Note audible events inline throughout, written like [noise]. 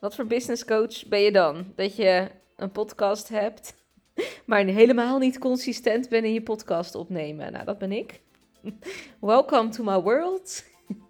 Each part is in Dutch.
Wat voor business coach ben je dan? Dat je een podcast hebt, [laughs] maar helemaal niet consistent bent in je podcast opnemen. Nou, dat ben ik. [laughs] Welcome to my world. [laughs]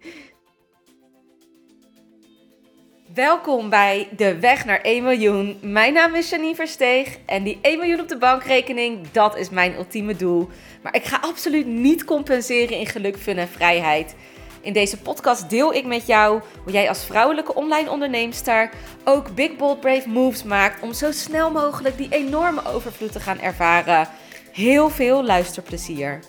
Welkom bij De Weg naar 1 miljoen. Mijn naam is Janine Versteeg en die 1 miljoen op de bankrekening, dat is mijn ultieme doel. Maar ik ga absoluut niet compenseren in geluk, fun en vrijheid. In deze podcast deel ik met jou hoe jij als vrouwelijke online onderneemster ook big bold brave moves maakt om zo snel mogelijk die enorme overvloed te gaan ervaren. Heel veel luisterplezier.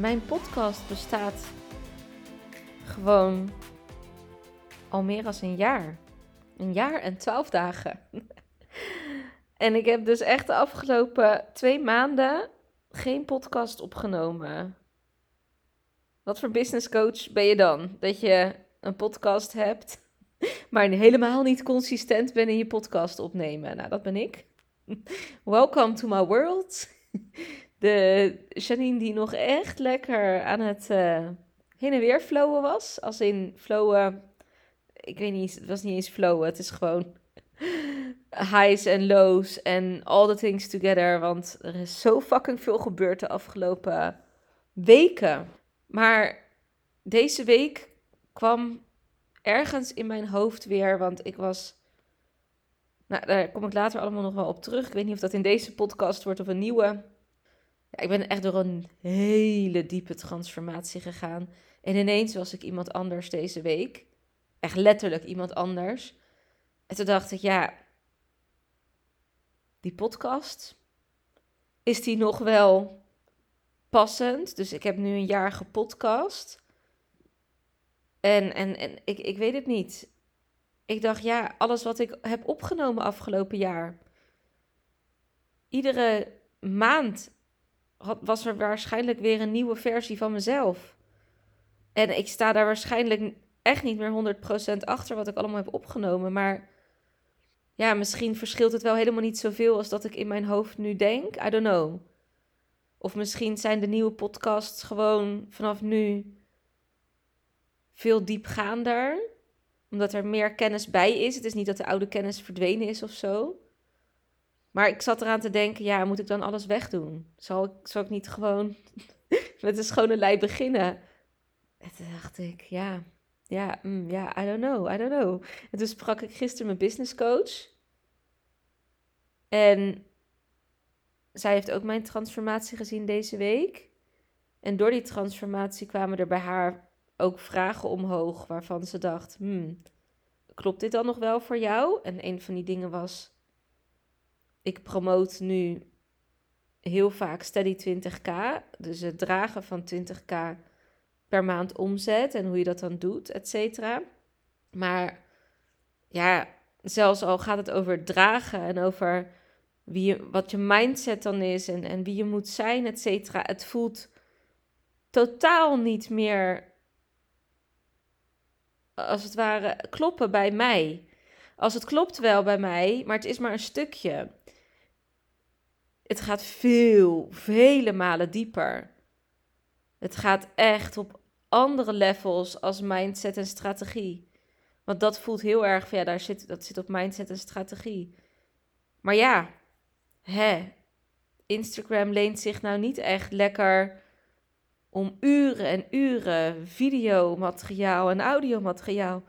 Mijn podcast bestaat gewoon al meer dan een jaar. Een jaar en twaalf dagen. [laughs] en ik heb dus echt de afgelopen twee maanden geen podcast opgenomen. Wat voor business coach ben je dan? Dat je een podcast hebt, [laughs] maar helemaal niet consistent bent in je podcast opnemen. Nou, dat ben ik. [laughs] Welcome to my world de Janine die nog echt lekker aan het uh, heen en weer flowen was. Als in flowen, ik weet niet, het was niet eens flowen, het is gewoon [laughs] highs en lows en all the things together. Want er is zo fucking veel gebeurd de afgelopen weken. Maar deze week kwam ergens in mijn hoofd weer, want ik was... Nou, daar kom ik later allemaal nog wel op terug. Ik weet niet of dat in deze podcast wordt of een nieuwe. Ja, ik ben echt door een hele diepe transformatie gegaan. En ineens was ik iemand anders deze week. Echt letterlijk iemand anders. En toen dacht ik, ja, die podcast, is die nog wel passend? Dus ik heb nu een jaar gepodcast. En, en, en ik, ik weet het niet. Ik dacht, ja, alles wat ik heb opgenomen afgelopen jaar. Iedere maand was er waarschijnlijk weer een nieuwe versie van mezelf. En ik sta daar waarschijnlijk echt niet meer 100% achter wat ik allemaal heb opgenomen. Maar ja, misschien verschilt het wel helemaal niet zoveel als dat ik in mijn hoofd nu denk. I don't know. Of misschien zijn de nieuwe podcasts gewoon vanaf nu veel diepgaander. Omdat er meer kennis bij is. Het is niet dat de oude kennis verdwenen is of zo. Maar ik zat eraan te denken, ja, moet ik dan alles wegdoen? Zal ik, zal ik niet gewoon [laughs] met een schone lei beginnen? En toen dacht ik, ja, ja, mm, ja, I don't know, I don't know. En toen sprak ik gisteren mijn business coach. En zij heeft ook mijn transformatie gezien deze week. En door die transformatie kwamen er bij haar ook vragen omhoog waarvan ze dacht, hmm, klopt dit dan nog wel voor jou? En een van die dingen was, ik promoot nu heel vaak Steady 20k. Dus het dragen van 20k per maand omzet en hoe je dat dan doet, et cetera. Maar ja, zelfs al gaat het over dragen en over wie wat je mindset dan is en, en wie je moet zijn, et cetera. Het voelt totaal niet meer als het ware kloppen bij mij. Als het klopt wel bij mij, maar het is maar een stukje. Het gaat veel, vele malen dieper. Het gaat echt op andere levels als mindset en strategie. Want dat voelt heel erg van ja, daar zit, dat zit op mindset en strategie. Maar ja, hè, Instagram leent zich nou niet echt lekker om uren en uren videomateriaal en audiomateriaal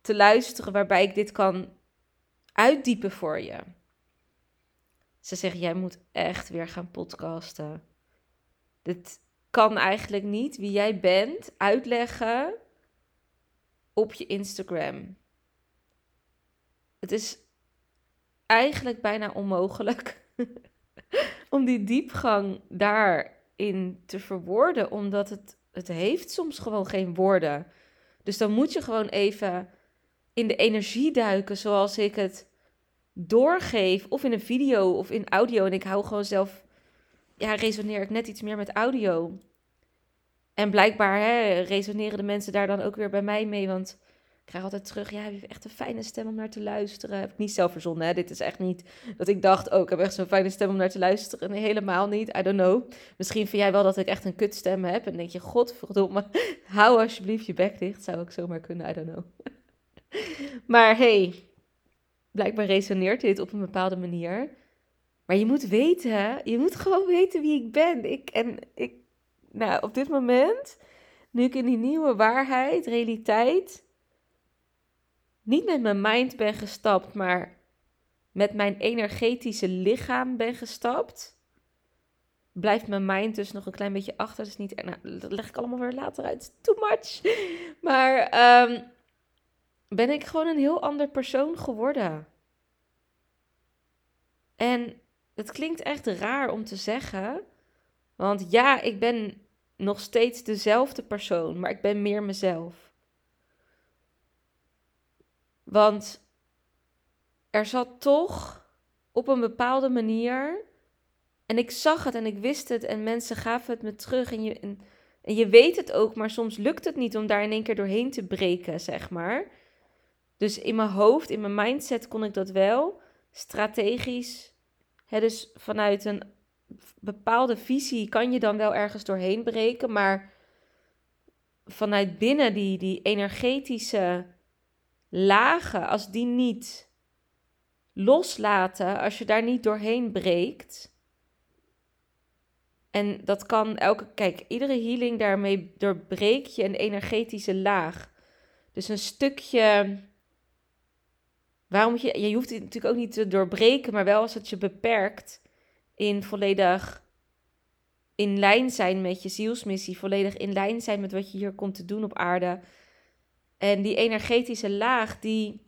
te luisteren, waarbij ik dit kan uitdiepen voor je. Ze zeggen, jij moet echt weer gaan podcasten. Dit kan eigenlijk niet wie jij bent uitleggen op je Instagram. Het is eigenlijk bijna onmogelijk [laughs] om die diepgang daarin te verwoorden, omdat het, het heeft soms gewoon geen woorden. Dus dan moet je gewoon even in de energie duiken zoals ik het doorgeef, of in een video of in audio. En ik hou gewoon zelf, ja, resoneer ik net iets meer met audio. En blijkbaar hè, resoneren de mensen daar dan ook weer bij mij mee, want Ik krijg altijd terug, ja, je hebt echt een fijne stem om naar te luisteren. Heb ik niet zelf verzonnen, hè? Dit is echt niet dat ik dacht, oh, ik heb echt zo'n fijne stem om naar te luisteren. Helemaal niet. I don't know. Misschien vind jij wel dat ik echt een kutstem heb. En denk je, godverdomme, [laughs] hou alsjeblieft je bek dicht. Zou ik zomaar kunnen, I don't know. [laughs] maar hey, blijkbaar resoneert dit op een bepaalde manier. Maar je moet weten, je moet gewoon weten wie ik ben. Ik, en ik, nou, op dit moment, nu ik in die nieuwe waarheid, realiteit, niet met mijn mind ben gestapt, maar met mijn energetische lichaam ben gestapt, blijft mijn mind dus nog een klein beetje achter. Dus niet, nou, dat leg ik allemaal weer later uit. Too much. Maar ehm, ben ik gewoon een heel ander persoon geworden. En het klinkt echt raar om te zeggen. Want ja, ik ben nog steeds dezelfde persoon, maar ik ben meer mezelf. Want er zat toch op een bepaalde manier. En ik zag het en ik wist het en mensen gaven het me terug. En je, en, en je weet het ook, maar soms lukt het niet om daar in één keer doorheen te breken, zeg maar. Dus in mijn hoofd, in mijn mindset kon ik dat wel. Strategisch dus vanuit een bepaalde visie kan je dan wel ergens doorheen breken, maar vanuit binnen die, die energetische lagen, als die niet loslaten, als je daar niet doorheen breekt. En dat kan elke, kijk, iedere healing daarmee doorbreek je een energetische laag. Dus een stukje Waarom je, je hoeft het natuurlijk ook niet te doorbreken, maar wel als het je beperkt in volledig in lijn zijn met je zielsmissie, volledig in lijn zijn met wat je hier komt te doen op aarde. En die energetische laag, die,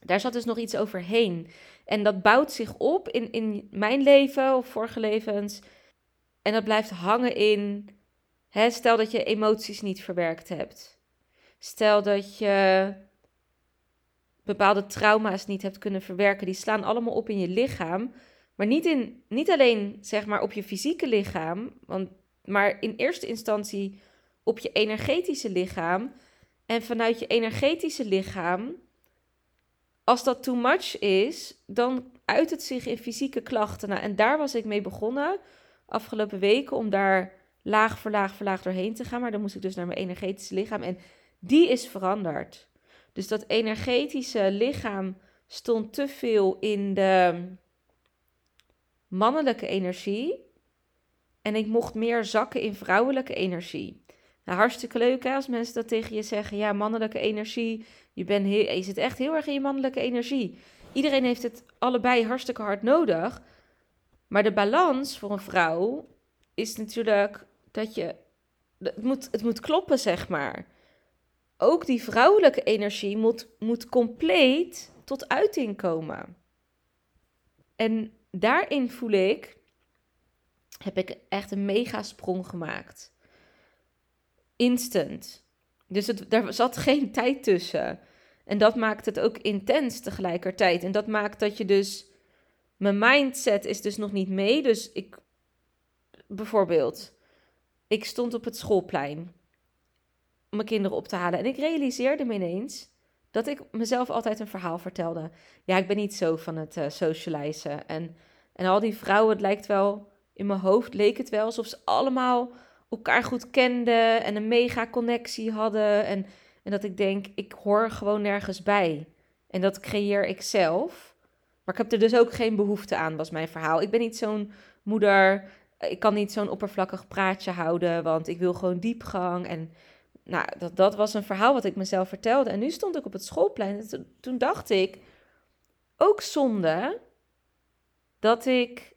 daar zat dus nog iets overheen. En dat bouwt zich op in, in mijn leven of vorige levens. En dat blijft hangen in, hè, stel dat je emoties niet verwerkt hebt. Stel dat je bepaalde trauma's niet hebt kunnen verwerken, die slaan allemaal op in je lichaam. Maar niet, in, niet alleen zeg maar op je fysieke lichaam, want, maar in eerste instantie op je energetische lichaam. En vanuit je energetische lichaam, als dat too much is, dan uit het zich in fysieke klachten. Nou, en daar was ik mee begonnen afgelopen weken om daar laag voor laag voor laag doorheen te gaan. Maar dan moest ik dus naar mijn energetische lichaam en die is veranderd. Dus dat energetische lichaam stond te veel in de mannelijke energie. En ik mocht meer zakken in vrouwelijke energie. Nou, hartstikke leuk hè, als mensen dat tegen je zeggen. Ja, mannelijke energie. Je, bent je zit echt heel erg in je mannelijke energie. Iedereen heeft het allebei hartstikke hard nodig. Maar de balans voor een vrouw is natuurlijk dat je. Het moet, het moet kloppen, zeg maar ook die vrouwelijke energie moet, moet compleet tot uiting komen. En daarin voel ik, heb ik echt een mega sprong gemaakt. Instant. Dus het, daar zat [laughs] geen tijd tussen. En dat maakt het ook intens tegelijkertijd. En dat maakt dat je dus. Mijn mindset is dus nog niet mee. Dus ik. Bijvoorbeeld. Ik stond op het schoolplein mijn kinderen op te halen. En ik realiseerde me ineens dat ik mezelf altijd een verhaal vertelde. Ja, ik ben niet zo van het uh, socializen. En, en al die vrouwen, het lijkt wel, in mijn hoofd leek het wel alsof ze allemaal elkaar goed kenden en een mega connectie hadden. En, en dat ik denk, ik hoor gewoon nergens bij. En dat creëer ik zelf. Maar ik heb er dus ook geen behoefte aan, was mijn verhaal. Ik ben niet zo'n moeder. Ik kan niet zo'n oppervlakkig praatje houden, want ik wil gewoon diepgang. En nou, dat, dat was een verhaal wat ik mezelf vertelde. En nu stond ik op het schoolplein en toen, dacht ik, ook zonde dat ik,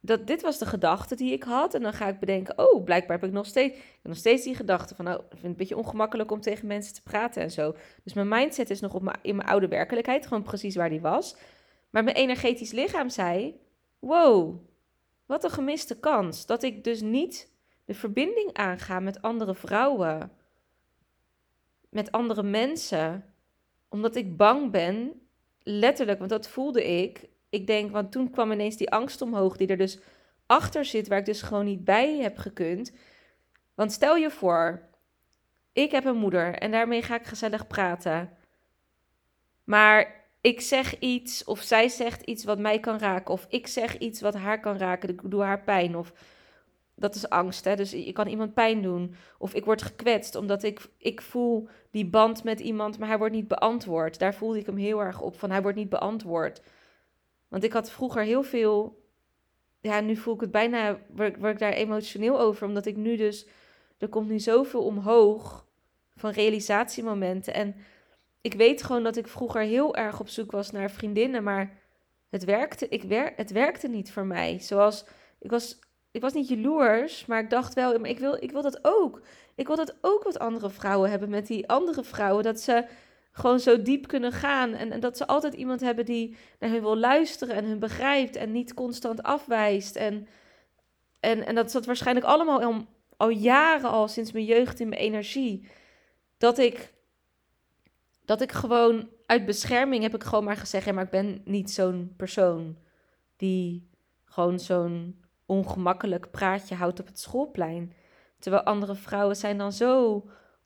dat dit was de gedachte die ik had. En dan ga ik bedenken, oh, blijkbaar heb ik nog steeds, ik heb nog steeds die gedachte van, oh, ik vind het een beetje ongemakkelijk om tegen mensen te praten en zo. Dus mijn mindset is nog op in mijn oude werkelijkheid, gewoon precies waar die was. Maar mijn energetisch lichaam zei, wow, wat een gemiste kans. Dat ik dus niet de verbinding aangaan met andere vrouwen, met andere mensen, omdat ik bang ben, letterlijk, want dat voelde ik. Ik denk, want toen kwam ineens die angst omhoog, die er dus achter zit, waar ik dus gewoon niet bij heb gekund. Want stel je voor, ik heb een moeder en daarmee ga ik gezellig praten. Maar ik zeg iets of zij zegt iets wat mij kan raken. Of ik zeg iets wat haar kan raken. Ik doe haar pijn. Of dat is angst. Hè? Dus je kan iemand pijn doen. Of ik word gekwetst omdat ik, ik voel die band met iemand, maar hij wordt niet beantwoord. Daar voelde ik hem heel erg op van hij wordt niet beantwoord. Want ik had vroeger heel veel. Ja, nu voel ik het bijna. Word, ik daar emotioneel over. Omdat ik nu dus. Er komt nu zoveel omhoog. Van realisatiemomenten. En ik weet gewoon dat ik vroeger heel erg op zoek was naar vriendinnen, maar het werkte, ik wer, het werkte niet voor mij. Zoals, ik was, ik was niet jaloers, maar ik dacht wel, ik wil, ik wil dat ook. Ik wil dat ook wat andere vrouwen hebben met die andere vrouwen. Dat ze gewoon zo diep kunnen gaan. En, en dat ze altijd iemand hebben die naar hun wil luisteren en hun begrijpt en niet constant afwijst. En, en, en dat zat waarschijnlijk allemaal al, al jaren al sinds mijn jeugd in mijn energie. Dat ik dat ik gewoon uit bescherming heb ik gewoon maar gezegd: ja, maar ik ben niet zo'n persoon die gewoon zo'n ongemakkelijk praatje houdt op het schoolplein. Terwijl andere vrouwen zijn dan zo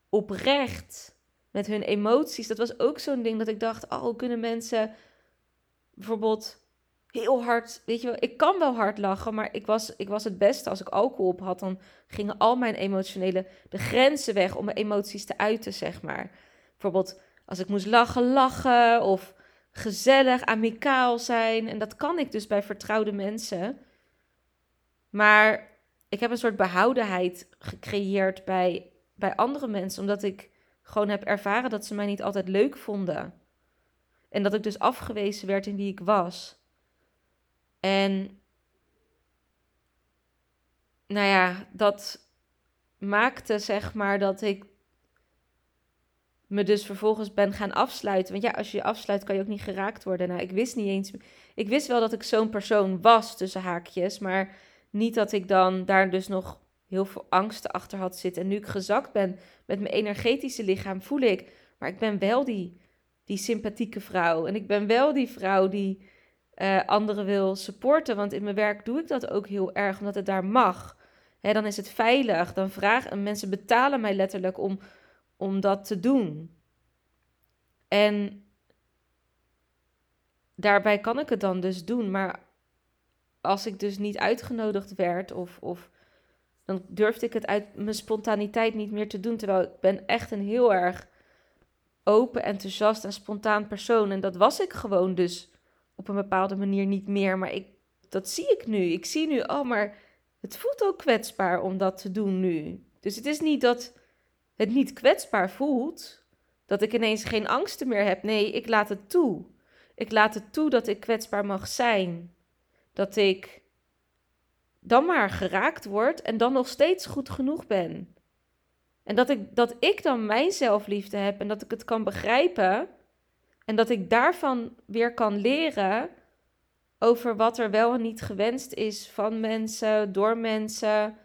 oprecht met hun emoties. Dat was ook zo'n ding dat ik dacht: oh, kunnen mensen bijvoorbeeld heel hard. Weet je wel, ik kan wel hard lachen, maar ik was, ik was het beste als ik alcohol op had. Dan gingen al mijn emotionele de grenzen weg om mijn emoties te uiten, zeg maar. Bijvoorbeeld als ik moest lachen, lachen of gezellig, amicaal zijn. En dat kan ik dus bij vertrouwde mensen. Maar ik heb een soort behoudenheid gecreëerd bij, bij andere mensen, omdat ik gewoon heb ervaren dat ze mij niet altijd leuk vonden. En dat ik dus afgewezen werd in wie ik was. En nou ja, dat maakte zeg maar dat ik me dus vervolgens ben gaan afsluiten. Want ja, als je je afsluit, kan je ook niet geraakt worden. Nou, ik wist niet eens. Ik wist wel dat ik zo'n persoon was tussen haakjes, maar niet dat ik dan daar dus nog heel veel angsten achter had zitten. En nu ik gezakt ben met mijn energetische lichaam, voel ik, maar ik ben wel die, die sympathieke vrouw. En ik ben wel die vrouw die uh, anderen wil supporten. Want in mijn werk doe ik dat ook heel erg, omdat het daar mag. Hè, dan is het veilig. Dan vragen mensen betalen mij letterlijk om om dat te doen. En daarbij kan ik het dan dus doen, maar als ik dus niet uitgenodigd werd of, of dan durfde ik het uit mijn spontaniteit niet meer te doen. Terwijl ik ben echt een heel erg open, enthousiast en spontaan persoon. En dat was ik gewoon dus op een bepaalde manier niet meer. Maar ik, dat zie ik nu. Ik zie nu, oh, maar het voelt ook kwetsbaar om dat te doen nu. Dus het is niet dat het niet kwetsbaar voelt, dat ik ineens geen angsten meer heb. Nee, ik laat het toe. Ik laat het toe dat ik kwetsbaar mag zijn. Dat ik dan maar geraakt word en dan nog steeds goed genoeg ben. En dat ik, dat ik dan mijn zelfliefde heb en dat ik het kan begrijpen. En dat ik daarvan weer kan leren over wat er wel en niet gewenst is van mensen, door mensen.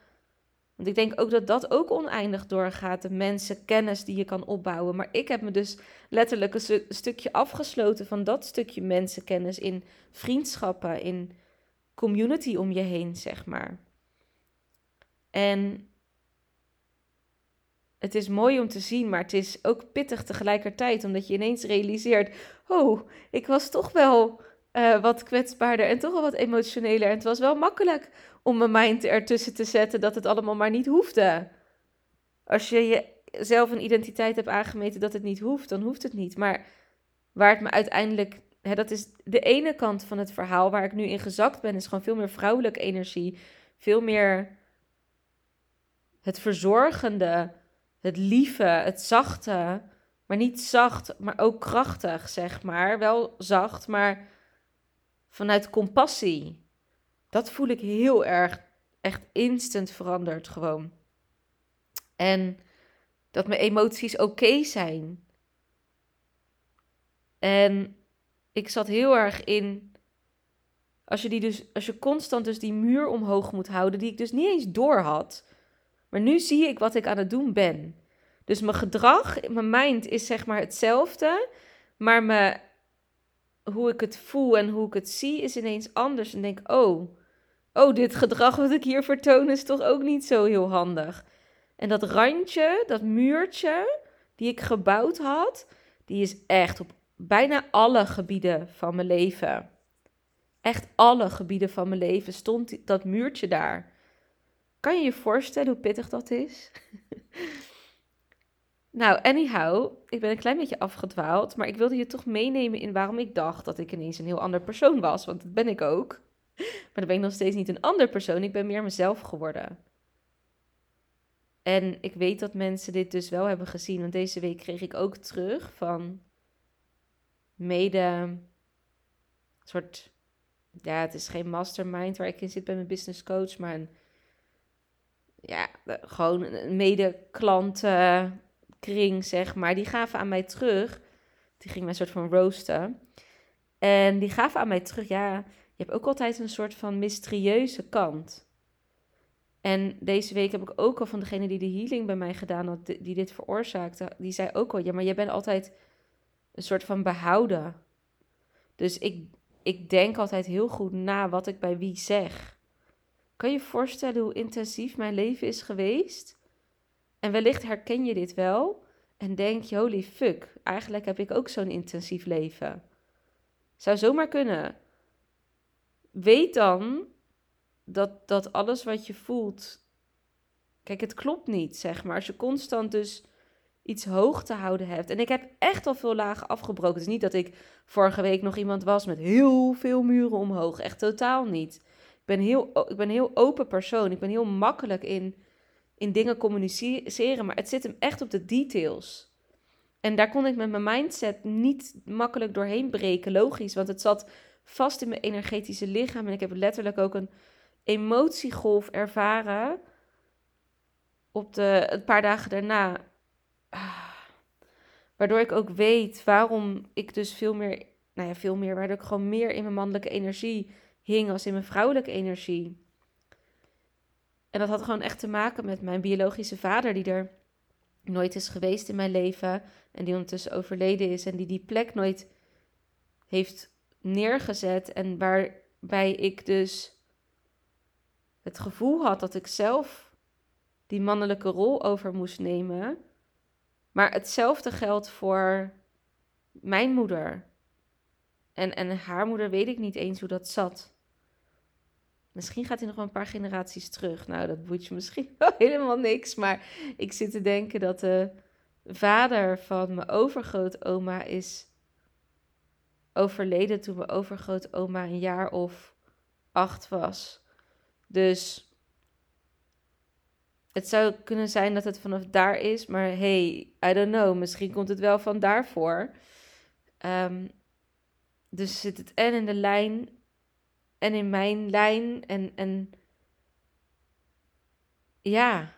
Want ik denk ook dat dat ook oneindig doorgaat. De mensen, kennis die je kan opbouwen. Maar ik heb me dus letterlijk een stukje afgesloten van dat stukje mensenkennis in vriendschappen, in community om je heen, zeg maar. En het is mooi om te zien, maar het is ook pittig tegelijkertijd, omdat je ineens realiseert: oh, ik was toch wel uh, wat kwetsbaarder en toch wel wat emotioneler. En het was wel makkelijk om mijn mind ertussen te zetten dat het allemaal maar niet hoefde. Als je jezelf een identiteit hebt aangemeten dat het niet hoeft, dan hoeft het niet. Maar waar het me uiteindelijk, hè, dat is de ene kant van het verhaal waar ik nu in gezakt ben, is gewoon veel meer vrouwelijke energie. Veel meer het verzorgende, het lieve, het zachte. Maar niet zacht, maar ook krachtig, zeg maar. Wel zacht, maar vanuit compassie. Dat voel ik heel erg, echt instant veranderd gewoon. En dat mijn emoties oké zijn. En ik zat heel erg in. Als je, die dus, als je constant dus die muur omhoog moet houden, die ik dus niet eens door had. Maar nu zie ik wat ik aan het doen ben. Dus mijn gedrag, mijn mind is zeg maar hetzelfde. Maar mijn hoe ik het voel en hoe ik het zie is ineens anders. En denk, oh, oh, dit gedrag wat ik hier vertoon is toch ook niet zo heel handig. En dat randje, dat muurtje die ik gebouwd had, die is echt op bijna alle gebieden van mijn leven. Echt alle gebieden van mijn leven stond dat muurtje daar. Kan je je voorstellen hoe pittig dat is? [laughs] nou, anyhow, ik ben een klein beetje afgedwaald, maar ik wilde je toch meenemen in waarom ik dacht dat ik ineens een heel ander persoon was, want dat ben ik ook. [laughs] Maar dan ben ik nog steeds niet een ander persoon, ik ben meer mezelf geworden. En ik weet dat mensen dit dus wel hebben gezien, want deze week kreeg ik ook terug van mede soort, ja, het is geen mastermind waar ik in zit bij mijn business coach, maar een, ja, gewoon een mede-klantenkring, zeg maar. Die gaven aan mij terug, die ging mij een soort van roosten. En die gaven aan mij terug, ja, je hebt ook altijd een soort van mysterieuze kant. En deze week heb ik ook al van degene die de healing bij mij gedaan had, die dit veroorzaakte, die zei ook al, ja, maar jij bent altijd een soort van behouden. Dus ik, ik denk altijd heel goed na wat ik bij wie zeg. Kan je voorstellen hoe intensief mijn leven is geweest? En wellicht herken je dit wel en denk je, holy fuck, eigenlijk heb ik ook zo'n intensief leven. Zou zomaar kunnen. Weet dan dat, dat alles wat je voelt. Kijk, het klopt niet, zeg maar. Als je constant dus iets hoog te houden hebt. En ik heb echt al veel lagen afgebroken. Het is niet dat ik vorige week nog iemand was met heel veel muren omhoog. Echt totaal niet. Ik ben heel, ik ben een heel open persoon. Ik ben heel makkelijk in, in dingen communiceren. Maar het zit hem echt op de details. En daar kon ik met mijn mindset niet makkelijk doorheen breken. Logisch, want het zat vast in mijn energetische lichaam. En ik heb letterlijk ook een emotiegolf ervaren. Op de, een paar dagen daarna waardoor ik ook weet waarom ik dus veel meer, nou ja, veel meer, waardoor ik gewoon meer in mijn mannelijke energie hing als in mijn vrouwelijke energie. En dat had gewoon echt te maken met mijn biologische vader, die er nooit is geweest in mijn leven en die ondertussen overleden is en die die plek nooit heeft neergezet en waarbij ik dus het gevoel had dat ik zelf die mannelijke rol over moest nemen. Maar hetzelfde geldt voor mijn moeder. En, en haar moeder weet ik niet eens hoe dat zat. Misschien gaat hij nog wel een paar generaties terug. Nou, dat boeit je misschien [laughs] wel helemaal niks. Maar ik zit te denken dat de vader van mijn overgrootoma is overleden toen mijn overgrootoma een jaar of acht was. Dus het zou kunnen zijn dat het vanaf daar is, maar hey, I don't know. Misschien komt het wel van daarvoor. Um, dus zit het en in de lijn en in mijn lijn en, en ja,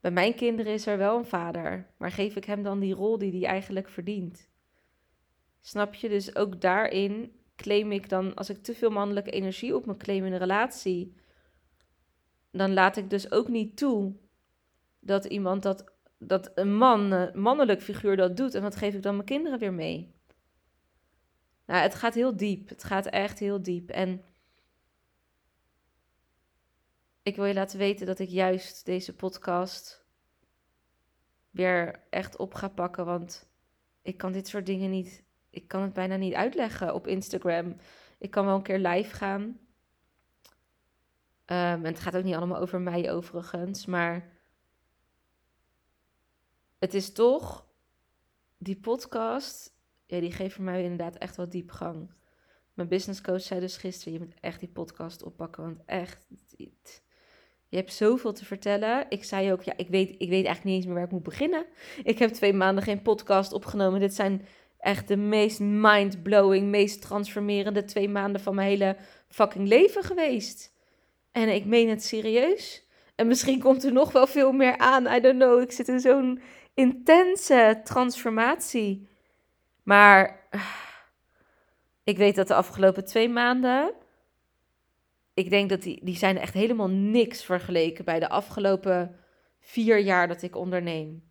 bij mijn kinderen is er wel een vader, maar geef ik hem dan die rol die hij eigenlijk verdient? Snap je? Dus ook daarin claim ik dan, als ik te veel mannelijke energie op me claim in een relatie, dan laat ik dus ook niet toe dat iemand dat, dat een man, een mannelijk figuur dat doet. En wat geef ik dan mijn kinderen weer mee? Nou, het gaat heel diep. Het gaat echt heel diep. En ik wil je laten weten dat ik juist deze podcast weer echt op ga pakken. Want ik kan dit soort dingen niet. Ik kan het bijna niet uitleggen op Instagram. Ik kan wel een keer live gaan. Um, en het gaat ook niet allemaal over mij overigens, maar het is toch, die podcast, ja, die geeft voor mij inderdaad echt wel diepgang. Mijn business coach zei dus gisteren, je moet echt die podcast oppakken, want echt, je hebt zoveel te vertellen. Ik zei ook, ja, ik weet, ik weet eigenlijk niet eens meer waar ik moet beginnen. Ik heb twee maanden geen podcast opgenomen. Dit zijn echt de meest mind-blowing, meest transformerende twee maanden van mijn hele fucking leven geweest. En ik meen het serieus. En misschien komt er nog wel veel meer aan. I don't know. Ik zit in zo'n intense transformatie. Maar ik weet dat de afgelopen twee maanden. Ik denk dat die, die zijn echt helemaal niks vergeleken bij de afgelopen vier jaar dat ik onderneem.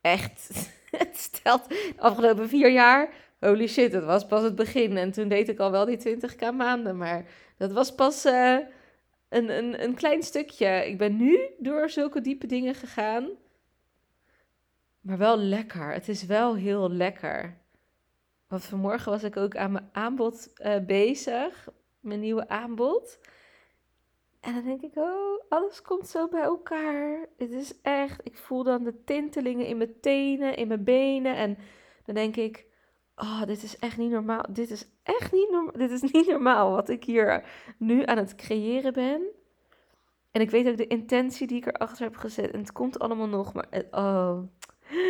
Echt. [laughs] Het stelt de afgelopen vier jaar. Holy shit, het was pas het begin. En toen deed ik al wel die 20k maanden. Maar dat was pas. Uh, een, een, een klein stukje. Ik ben nu door zulke diepe dingen gegaan. Maar wel lekker. Het is wel heel lekker. Want vanmorgen was ik ook aan mijn aanbod uh, bezig. Mijn nieuwe aanbod. En dan denk ik, oh, alles komt zo bij elkaar. Het is echt, ik voel dan de tintelingen in mijn tenen, in mijn benen. En dan denk ik, oh, dit is echt niet normaal. Dit is echt niet normaal. Dit is [laughs] niet normaal wat ik hier nu aan het creëren ben. En ik weet ook de intentie die ik erachter heb gezet. En het komt allemaal nog, maar oh,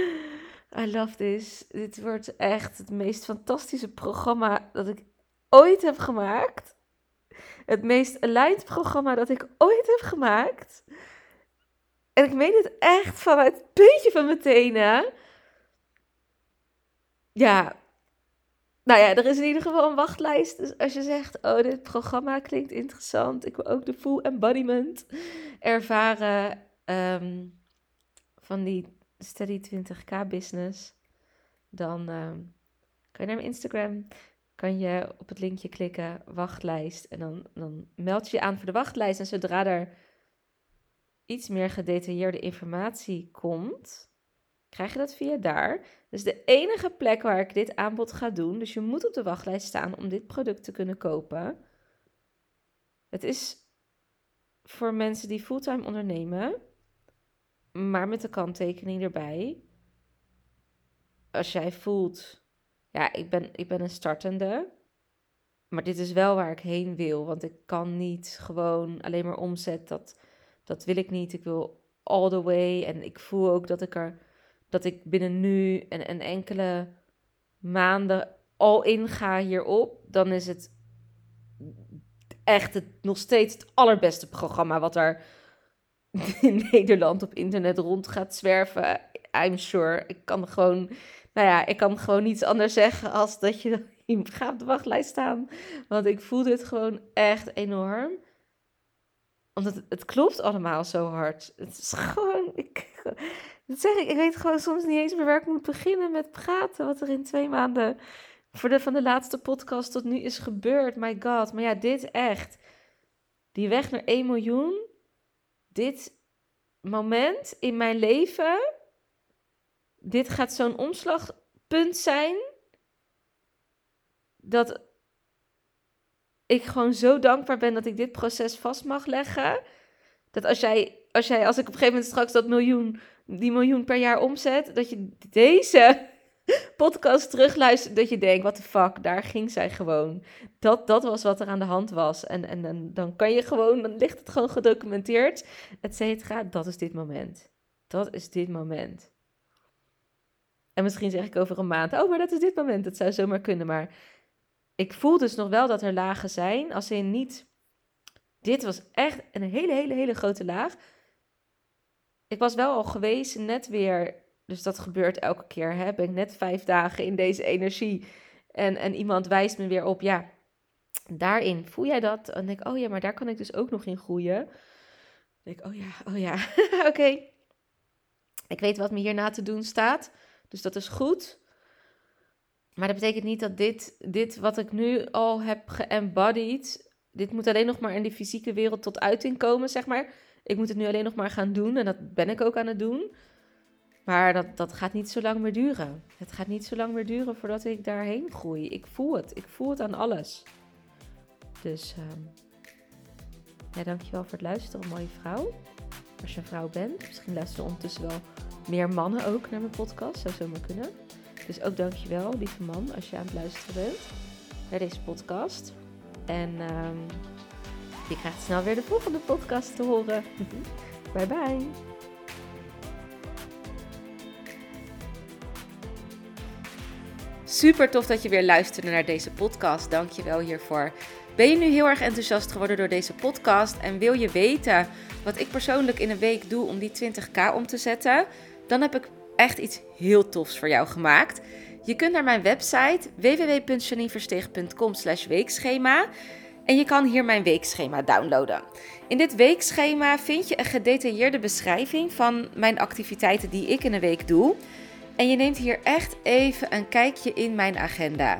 [gasps] I love this. Dit wordt echt het meest fantastische programma dat ik ooit heb gemaakt. Het meest aligned programma dat ik ooit heb gemaakt. En ik meen het echt vanuit het puntje van mijn tenen. Ja, nou ja, er is in ieder geval een wachtlijst. Dus als je zegt, oh, dit programma klinkt interessant. Ik wil ook de full embodiment ervaren um, van die Steady 20k business. Dan um, kan je naar mijn Instagram, kan je op het linkje klikken, wachtlijst. En dan, dan meld je je aan voor de wachtlijst. En zodra er iets meer gedetailleerde informatie komt, krijg je dat via daar. Dus de enige plek waar ik dit aanbod ga doen, dus je moet op de wachtlijst staan om dit product te kunnen kopen. Het is voor mensen die fulltime ondernemen, maar met de kanttekening erbij. Als jij voelt, ja, ik ben, ik ben een startende, maar dit is wel waar ik heen wil, want ik kan niet gewoon alleen maar omzet. Dat, dat wil ik niet. Ik wil all the way en ik voel ook dat ik er dat ik binnen nu en, en enkele maanden al inga hierop, dan is het echt het, nog steeds het allerbeste programma wat er [laughs] in Nederland op internet rond gaat zwerven. I'm sure. Ik kan gewoon, nou ja, ik kan gewoon niets anders zeggen als dat je, [laughs] gaat op de wachtlijst staan. Want ik voel dit gewoon echt enorm. Omdat het, het klopt allemaal zo hard. Het is gewoon, ik, dat zeg ik, ik weet gewoon soms niet eens meer waar ik moet beginnen met praten. Wat er in twee maanden voor de, van de laatste podcast tot nu is gebeurd. My god. Maar ja, dit echt. Die weg naar 1 miljoen. Dit moment in mijn leven. Dit gaat zo'n omslagpunt zijn. Dat ik gewoon zo dankbaar ben dat ik dit proces vast mag leggen. Dat als jij, als jij, als ik op een gegeven moment straks dat miljoen die miljoen per jaar omzet, dat je deze [laughs] podcast terugluistert, dat je denkt, wat de fuck, daar ging zij gewoon. Dat, dat was wat er aan de hand was. En, en, dan kan je gewoon, dan ligt het gewoon gedocumenteerd, et cetera. Dat is dit moment. Dat is dit moment. En misschien zeg ik over een maand, oh, maar dat is dit moment. Dat zou zomaar kunnen, maar ik voel dus nog wel dat er lagen zijn, als in niet... Dit was echt een hele, hele, hele grote laag ik was wel al geweest, net weer. Dus dat gebeurt elke keer. Hè? Ben ik net vijf dagen in deze energie. En, en iemand wijst me weer op, ja, daarin voel jij dat? En denk ik, oh ja, maar daar kan ik dus ook nog in groeien. Dan denk ik, oh ja, oh ja, [laughs] oké. Ik weet wat me hierna te doen staat. Dus dat is goed. Maar dat betekent niet dat dit, dit wat ik nu al heb geëmbodied, dit moet alleen nog maar in de fysieke wereld tot uiting komen, zeg maar. Ik moet het nu alleen nog maar gaan doen en dat ben ik ook aan het doen. Maar dat, dat gaat niet zo lang meer duren. Het gaat niet zo lang meer duren voordat ik daarheen groei. Ik voel het. Ik voel het aan alles. Dus um, ja, dankjewel voor het luisteren, mooie vrouw. Als je een vrouw bent. Misschien luisteren ondertussen wel meer mannen ook naar mijn podcast. Zou zomaar kunnen. Dus ook dankjewel, lieve man, als je aan het luisteren bent naar deze podcast. En um, je krijgt snel weer de volgende podcast te horen. bye bye. Super tof dat je weer luisterde naar deze podcast. Dank je wel hiervoor. Ben je nu heel erg enthousiast geworden door deze podcast en wil je weten wat ik persoonlijk in een week doe om die 20k om te zetten? Dan heb ik echt iets heel tofs voor jou gemaakt. Je kunt naar mijn website www.janineversteeg.com/weekschema en je kan hier mijn weekschema downloaden. In dit weekschema vind je een gedetailleerde beschrijving van mijn activiteiten die ik in een week doe. En je neemt hier echt even een kijkje in mijn agenda.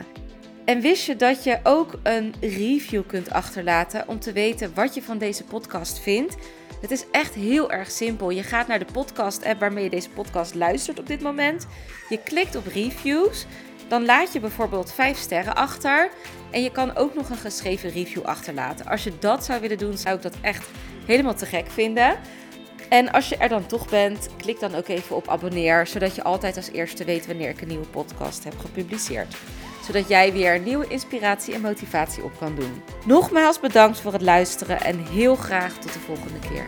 En wist je dat je ook een review kunt achterlaten om te weten wat je van deze podcast vindt? Het is echt heel erg simpel. Je gaat naar de podcast-app waarmee je deze podcast luistert op dit moment. Je klikt op reviews. Dan laat je bijvoorbeeld 5 sterren achter. En je kan ook nog een geschreven review achterlaten. Als je dat zou willen doen, zou ik dat echt helemaal te gek vinden. En als je er dan toch bent, klik dan ook even op abonneer, zodat je altijd als eerste weet wanneer ik een nieuwe podcast heb gepubliceerd. Zodat jij weer nieuwe inspiratie en motivatie op kan doen. Nogmaals bedankt voor het luisteren en heel graag tot de volgende keer.